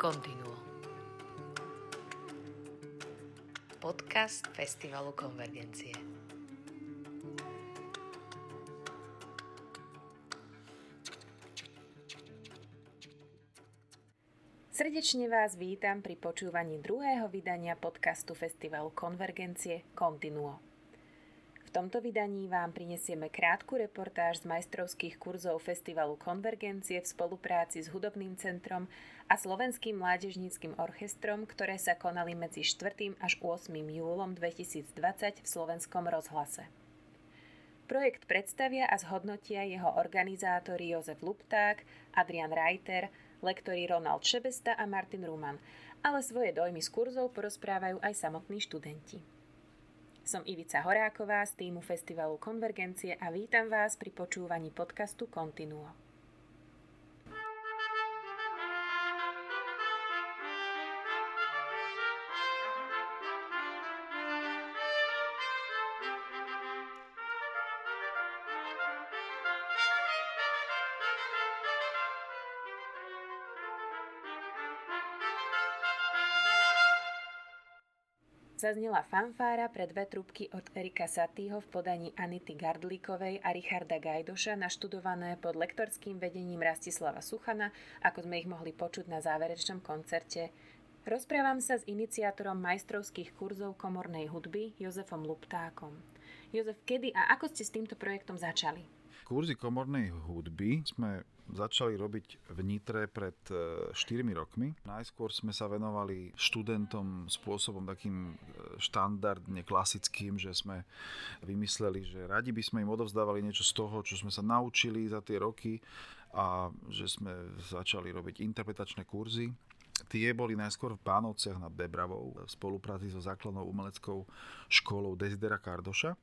Continuo. Podcast Festivalu Konvergencie. Srdečne vás vítam pri počúvaní druhého vydania podcastu Festivalu Konvergencie Continuo. V tomto vydaní vám prinesieme krátku reportáž z majstrovských kurzov Festivalu Konvergencie v spolupráci s Hudobným centrom a Slovenským mládežníckým orchestrom, ktoré sa konali medzi 4. až 8. júlom 2020 v Slovenskom rozhlase. Projekt predstavia a zhodnotia jeho organizátori Jozef Lupták, Adrian Reiter, lektori Ronald Šebesta a Martin Ruman, ale svoje dojmy z kurzov porozprávajú aj samotní študenti. Som Ivica Horáková z týmu Festivalu Konvergencie a vítam vás pri počúvaní podcastu Continuo. Zaznela fanfára pre dve trubky od Erika Satýho v podaní Anity Gardlíkovej a Richarda Gajdoša naštudované pod lektorským vedením Rastislava Suchana, ako sme ich mohli počuť na záverečnom koncerte. Rozprávam sa s iniciátorom majstrovských kurzov komornej hudby Jozefom Luptákom. Jozef, kedy a ako ste s týmto projektom začali? Kurzy komornej hudby sme začali robiť v Nitre pred 4 e, rokmi. Najskôr sme sa venovali študentom spôsobom takým e, štandardne klasickým, že sme vymysleli, že radi by sme im odovzdávali niečo z toho, čo sme sa naučili za tie roky a že sme začali robiť interpretačné kurzy. Tie boli najskôr v Pánovciach nad Bebravou v spolupráci so základnou umeleckou školou Desidera Kardoša.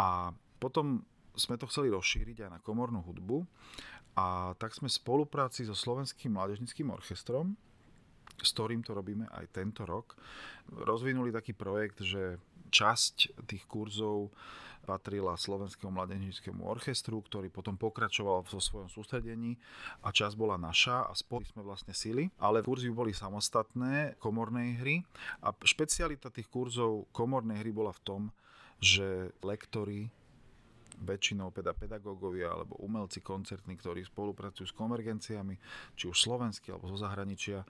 A potom sme to chceli rozšíriť aj na komornú hudbu a tak sme v spolupráci so Slovenským mládežnickým orchestrom, s ktorým to robíme aj tento rok, rozvinuli taký projekt, že časť tých kurzov patrila Slovenskému mládežnickému orchestru, ktorý potom pokračoval vo svojom sústredení a časť bola naša a spolu sme vlastne sily, ale kurzy boli samostatné komornej hry a špecialita tých kurzov komornej hry bola v tom, že lektory väčšinou teda pedagógovia alebo umelci koncertní, ktorí spolupracujú s konvergenciami, či už slovenskí alebo zo zahraničia,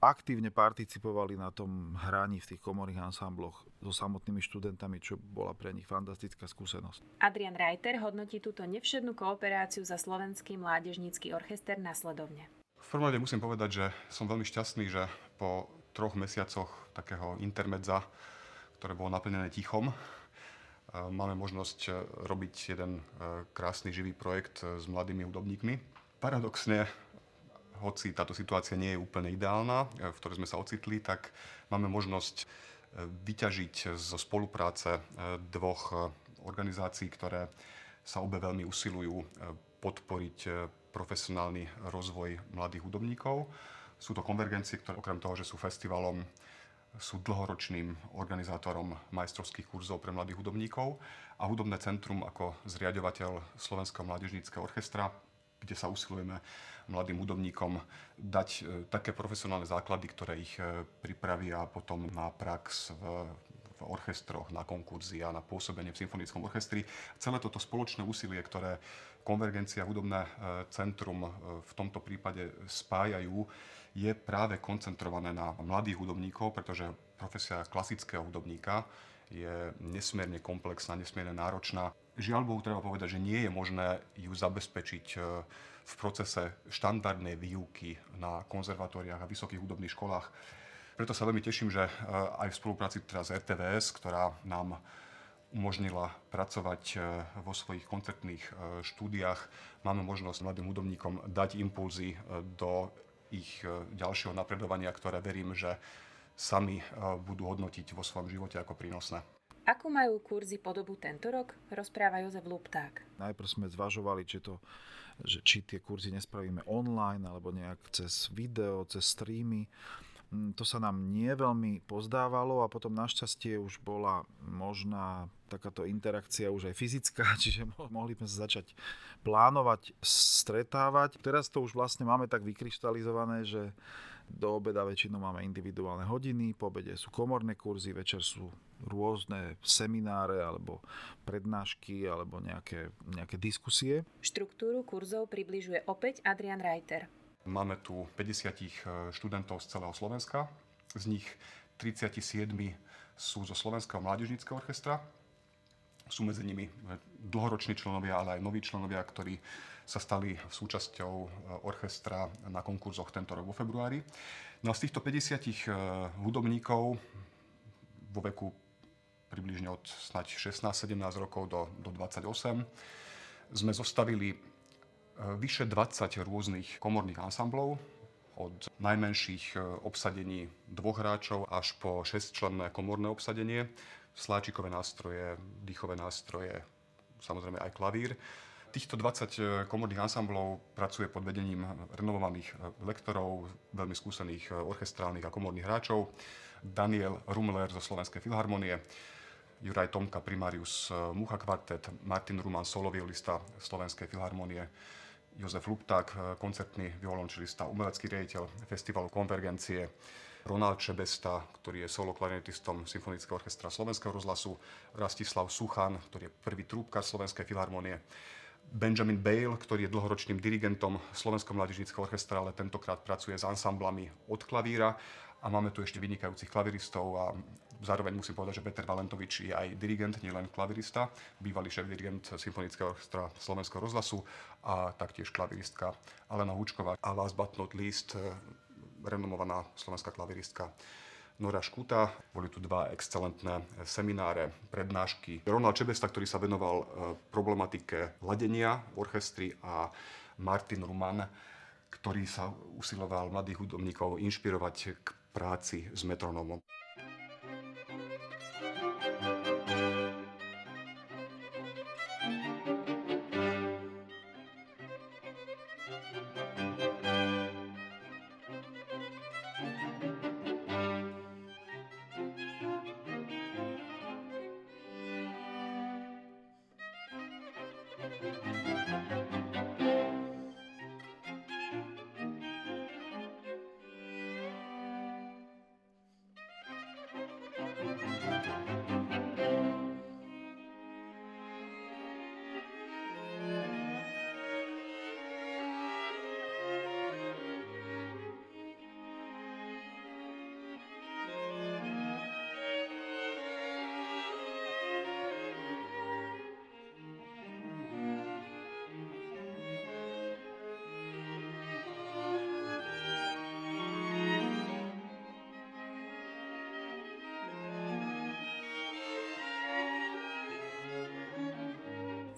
aktívne participovali na tom hraní v tých komorných ansámbloch so samotnými študentami, čo bola pre nich fantastická skúsenosť. Adrian Reiter hodnotí túto nevšednú kooperáciu za Slovenský mládežnícky orchester nasledovne. V prvom rade musím povedať, že som veľmi šťastný, že po troch mesiacoch takého intermedza, ktoré bolo naplnené tichom, máme možnosť e, robiť jeden e, krásny živý projekt e, s mladými hudobníkmi. Paradoxne, hoci táto situácia nie je úplne ideálna, v ktorej sme sa ocitli, tak máme možnosť vyťažiť zo spolupráce dvoch organizácií, ktoré sa obe veľmi usilujú podporiť profesionálny rozvoj mladých hudobníkov. Sú to konvergencie, ktoré okrem toho, že sú festivalom sú dlhoročným organizátorom majstrovských kurzov pre mladých hudobníkov a Hudobné centrum ako zriadovateľ Slovenského mládežníckého orchestra, kde sa usilujeme mladým hudobníkom dať e, také profesionálne základy, ktoré ich e, pripravia potom na prax v, v orchestroch, na konkurzy a na pôsobenie v symfonickom orchestri. Celé toto spoločné úsilie, ktoré Konvergencia Hudobné e, centrum v tomto prípade spájajú, je práve koncentrované na mladých hudobníkov, pretože profesia klasického hudobníka je nesmierne komplexná, nesmierne náročná. Žiaľ Bohu, treba povedať, že nie je možné ju zabezpečiť e, v procese štandardnej výuky na konzervatóriách a vysokých hudobných školách. Preto sa veľmi teším, že e, aj v spolupráci teraz RTVS, ktorá nám umožnila pracovať e, vo svojich koncertných štúdiách, máme možnosť mladým hudobníkom dať impulzy do ich ďalšieho napredovania, ktoré verím, že sami budú hodnotiť vo svojom živote ako prínosné. Ako majú kurzy podobu tento rok, rozpráva Jozef Lupták. Najprv sme zvažovali, či, to, že či tie kurzy nespravíme online alebo nejak cez video, cez streamy. Mm, to sa nám nie veľmi pozdávalo a potom našťastie už bola možná takáto interakcia už aj fyzická, čiže mohli sme sa začať plánovať, stretávať. Teraz to už vlastne máme tak vykryštalizované, že Do obeda väčšinou máme individuálne hodiny, po obede sú komorné kurzy, večer sú rôzne semináre alebo prednášky alebo nejaké, nejaké diskusie. Štruktúru kurzov približuje opäť Adrian Reiter. Máme tu 50 študentov z celého Slovenska, z nich 37 sú zo Slovenského mládežníckého orchestra, sú medzi nimi dlhoroční členovia, ale aj noví členovia, ktorí sa stali súčasťou e, orchestra na konkurzoch tento rok vo februári. No a z týchto 50 e, hudobníkov vo veku približne od snať 16-17 rokov do, do 28 sme zostavili vyše 20 rôznych komorných ansamblov, od najmenších obsadení dvoch hráčov až po 6-členné komorné obsadenie sláčikové nástroje, dýchové nástroje, samozrejme aj klavír. Týchto 20 eh, komorných ansamblov pracuje pod vedením renovovaných eh, lektorov, veľmi skúsených eh, orchestrálnych a komorných hráčov. Daniel Rumler zo Slovenskej filharmonie, Juraj Tomka, primarius Mucha kvartet, Martin Ruman, soloviolista Slovenskej filharmonie, Jozef Lupták, koncertný violončelista, umelecký riaditeľ festivalu Konvergencie, Ronald Čebesta, ktorý je solo klarinetistom Symfonického orchestra Slovenského rozhlasu, Rastislav Suchan, ktorý je prvý trúbkar Slovenskej filharmonie, Benjamin Bale, ktorý je dlhoročným dirigentom Slovenského mládežníckého orchestra, ale tentokrát pracuje s ansamblami od klavíra. A máme tu ešte vynikajúcich klaviristov a zároveň musím povedať, že Peter Valentovič je aj dirigent, nielen klavirista, bývalý šéf dirigent Symfonického orchestra Slovenského rozhlasu a taktiež klaviristka Alena Hučková. A last but not least renomovaná slovenská klaviristka Nora Škuta. Boli tu dva excelentné semináre, prednášky. Ronald Čebesta, ktorý sa venoval e, problematike ladenia v orchestri a Martin Ruman, ktorý sa usiloval mladých hudobníkov inšpirovať k práci s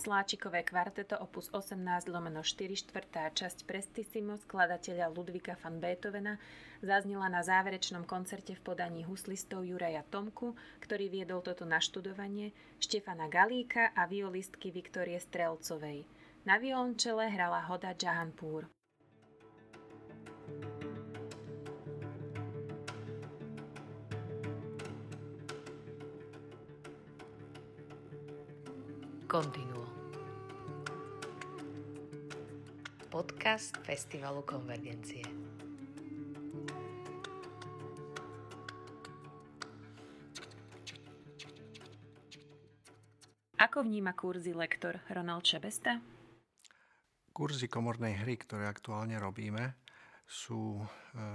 Sláčikové kvarteto opus 18 lomeno 4 štvrtá časť Prestissimo skladateľa Ludvika van Beethovena zaznila na záverečnom koncerte v podaní huslistov Juraja Tomku, ktorý viedol toto naštudovanie, Štefana Galíka a violistky Viktorie Strelcovej. Na violončele hrala Hoda Jahanpur. Continuo. Podcast Festivalu Konvergencie. Ako vníma kurzy lektor Ronald Čebesta? Kurzy komornej hry, ktoré aktuálne robíme, sú e,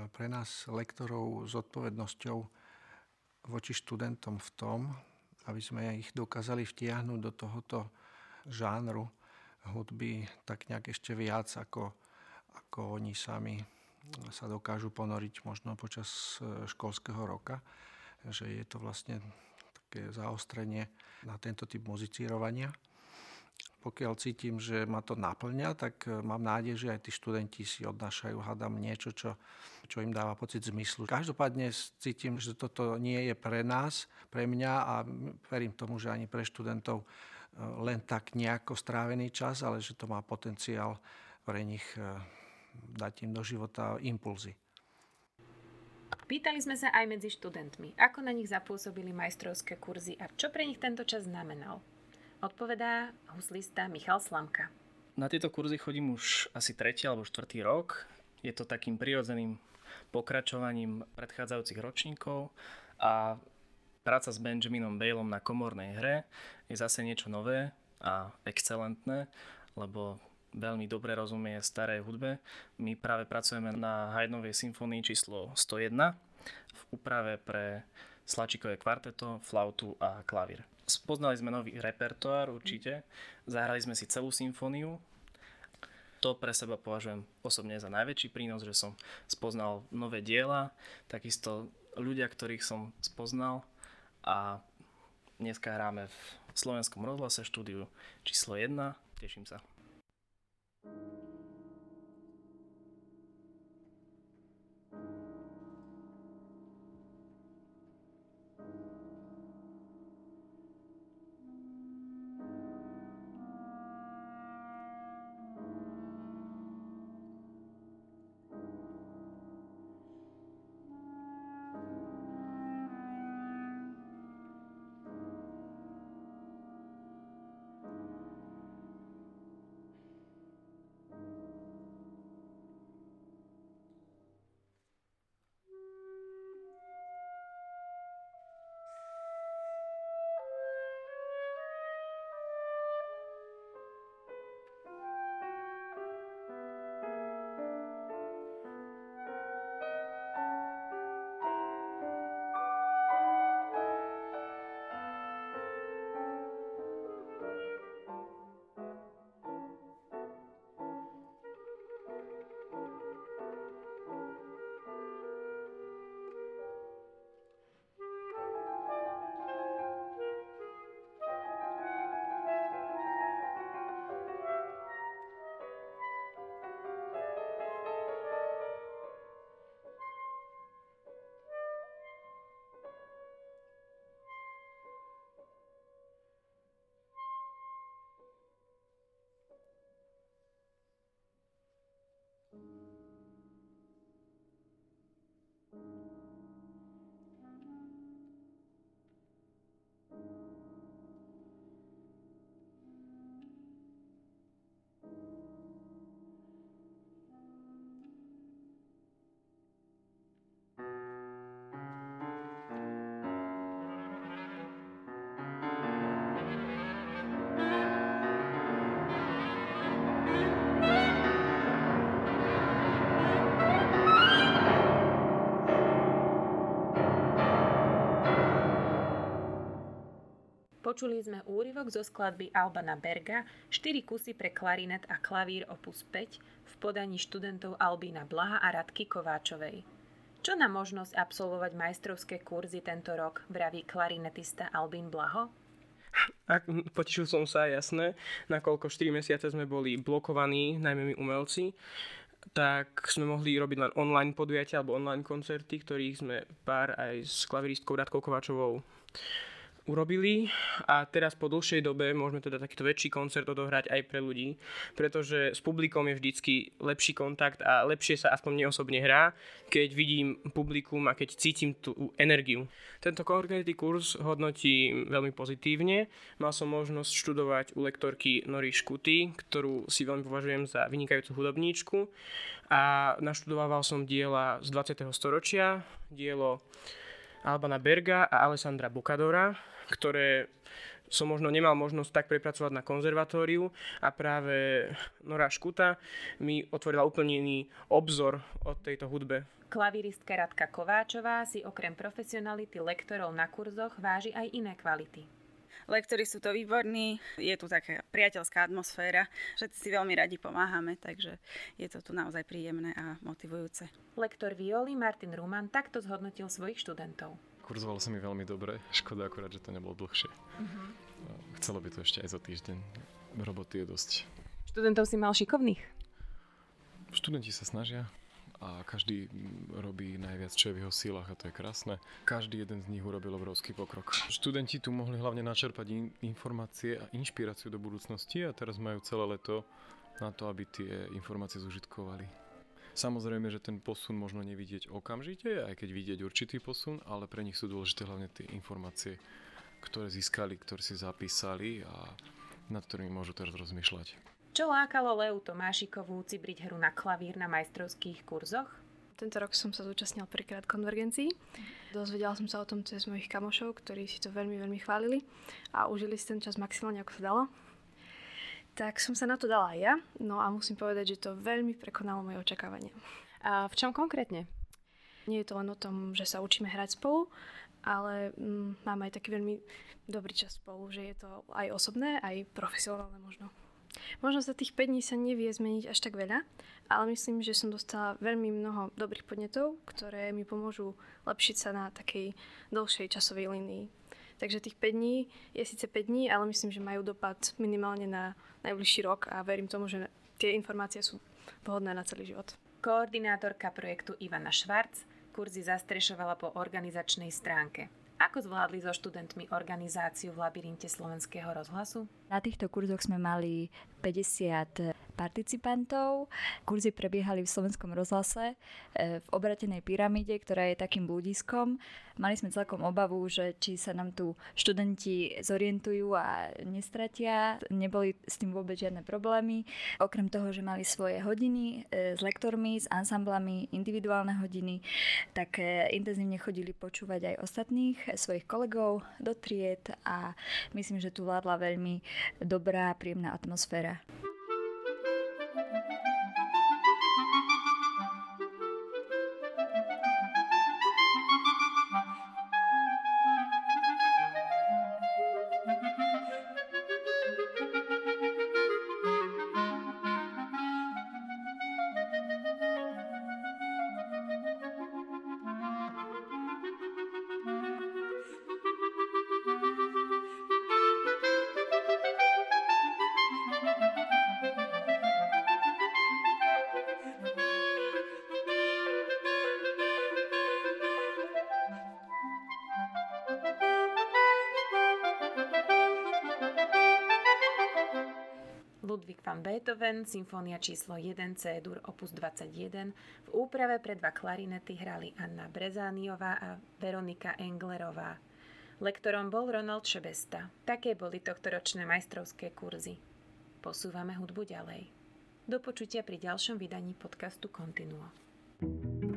pre nás lektorov s odpovednosťou voči študentom v tom, aby sme ich dokázali vtiahnuť do tohoto žánru hudby tak nejak ešte viac, ako, ako oni sami sa dokážu ponoriť možno počas e, školského roka. Že je to vlastne také zaostrenie na tento typ muzicírovania. Pokiaľ cítim, že ma to naplňa, tak e, mám nádej, že aj tí študenti si odnášajú, hádam, niečo, čo, čo im dáva pocit zmyslu. Každopádne cítim, že toto nie je pre nás, pre mňa a verím tomu, že ani pre študentov len tak nejako strávený čas, ale že to má potenciál pre nich e, dať im do života impulzy. Pýtali sme sa aj medzi študentmi, ako na nich zapôsobili majstrovské kurzy a čo pre nich tento čas znamenal. Odpovedá huslista Michal Slamka. Na tieto kurzy chodím už asi tretí alebo štvrtý rok. Je to takým prirodzeným pokračovaním predchádzajúcich ročníkov a práca s Benjaminom Baleom na komornej hre je zase niečo nové a excelentné, lebo veľmi dobre rozumie starej hudbe. My práve pracujeme na Haydnovej symfónii číslo 101 v úprave pre slačikové kvarteto, flautu a klavír. Spoznali sme nový repertoár určite, zahrali sme si celú symfóniu. To pre seba považujem osobne za najväčší prínos, že som spoznal nové diela, takisto ľudia, ktorých som spoznal a dneska hráme v slovenskom rozhlase štúdiu číslo 1. Teším sa. Počuli sme úryvok zo skladby Albana Berga, 4 kusy pre klarinet a klavír opus 5 v podaní študentov Albína Blaha a Radky Kováčovej. Čo na možnosť absolvovať majstrovské kurzy tento rok, vraví klarinetista Albín Blaho? Ak, potešil som sa, jasné, nakoľko 4 mesiace sme boli blokovaní, najmä my umelci, tak sme mohli robiť len online podujatia alebo online koncerty, ktorých sme pár aj s klaviristkou Radkou Kováčovou urobili a teraz po dlhšej dobe môžeme teda takýto väčší koncert odohrať aj pre ľudí, pretože s publikom je vždycky lepší kontakt a lepšie sa aspoň mne osobne hrá, keď vidím publikum a keď cítim tú energiu. Tento konkrétny kurz hodnotí veľmi pozitívne. Mal som možnosť študovať u lektorky Nori Škuty, ktorú si veľmi považujem za vynikajúcu hudobníčku a naštudovával som diela z 20. storočia, dielo Albana Berga a Alessandra Bocadora, ktoré som možno nemal možnosť tak prepracovať na konzervatóriu a práve Nora Škuta mi otvorila úplne iný obzor od tejto hudbe. Klaviristka Radka Kováčová si okrem profesionality lektorov na kurzoch váži aj iné kvality. Lektori sú to výborní, je tu taká priateľská atmosféra, všetci si veľmi radi pomáhame, takže je to tu naozaj príjemné a motivujúce. Lektor violi Martin Ruman takto zhodnotil svojich študentov. Kurzovalo sa mi veľmi dobre, škoda akurát, že to nebolo dlhšie. Uh-huh. Chcelo by to ešte aj za týždeň. Roboty je dosť. Študentov si mal šikovných? Študenti sa snažia a každý robí najviac, čo je v jeho sílach a to je krásne. Každý jeden z nich urobil obrovský pokrok. Študenti tu mohli hlavne načerpať in- informácie a inšpiráciu do budúcnosti a teraz majú celé leto na to, aby tie informácie zužitkovali. Samozrejme, že ten posun možno nevidieť okamžite, aj keď vidieť určitý posun, ale pre nich sú dôležité hlavne tie informácie, ktoré získali, ktoré si zapísali a nad ktorými môžu teraz rozmýšľať. Čo lákalo Leu Tomášikovú cibriť hru na klavír na majstrovských kurzoch? Tento rok som sa zúčastnil prvýkrát konvergencií. Dozvedela som sa o tom cez mojich kamošov, ktorí si to veľmi, veľmi chválili a užili si ten čas maximálne ako sa dalo. Tak som sa na to dala aj ja, no a musím povedať, že to veľmi prekonalo moje očakávania. A v čom konkrétne? Nie je to len o tom, že sa učíme hrať spolu, ale mm, máme aj taký veľmi dobrý čas spolu, že je to aj osobné, aj profesionálne možno. Možno za tých 5 dní sa nevie zmeniť až tak veľa, ale myslím, že som dostala veľmi mnoho dobrých podnetov, ktoré mi pomôžu lepšiť sa na takej dlhšej časovej línii. Takže tých 5 dní je síce 5 dní, ale myslím, že majú dopad minimálne na najbližší rok a verím tomu, že tie informácie sú vhodné na celý život. Koordinátorka projektu Ivana Švarc kurzy zastrešovala po organizačnej stránke. Ako zvládli so študentmi organizáciu v labyrinte slovenského rozhlasu? Na týchto kurzoch sme mali 50 participantov. Kurzy prebiehali v slovenskom rozhlase e, v obratenej pyramíde, ktorá je takým bludiskom. Mali sme celkom obavu, že či sa nám tu študenti zorientujú a nestratia. Neboli s tým vôbec žiadne problémy. Okrem toho, že mali svoje hodiny e, s lektormi, s ansamblami, individuálne hodiny, tak e, intenzívne chodili počúvať aj ostatných svojich kolegov do tried a myslím, že tu vládla veľmi dobrá, príjemná atmosféra. Van Beethoven, symfónia číslo 1 C-dur opus 21. V úprave pre dva klarinety hrali Anna Brezániová a Veronika Englerová. Lektorom bol Ronald Šebesta. Také boli tohtoročné majstrovské kurzy. Posúvame hudbu ďalej. Do počutia pri ďalšom vydaní podcastu Continuo. thank you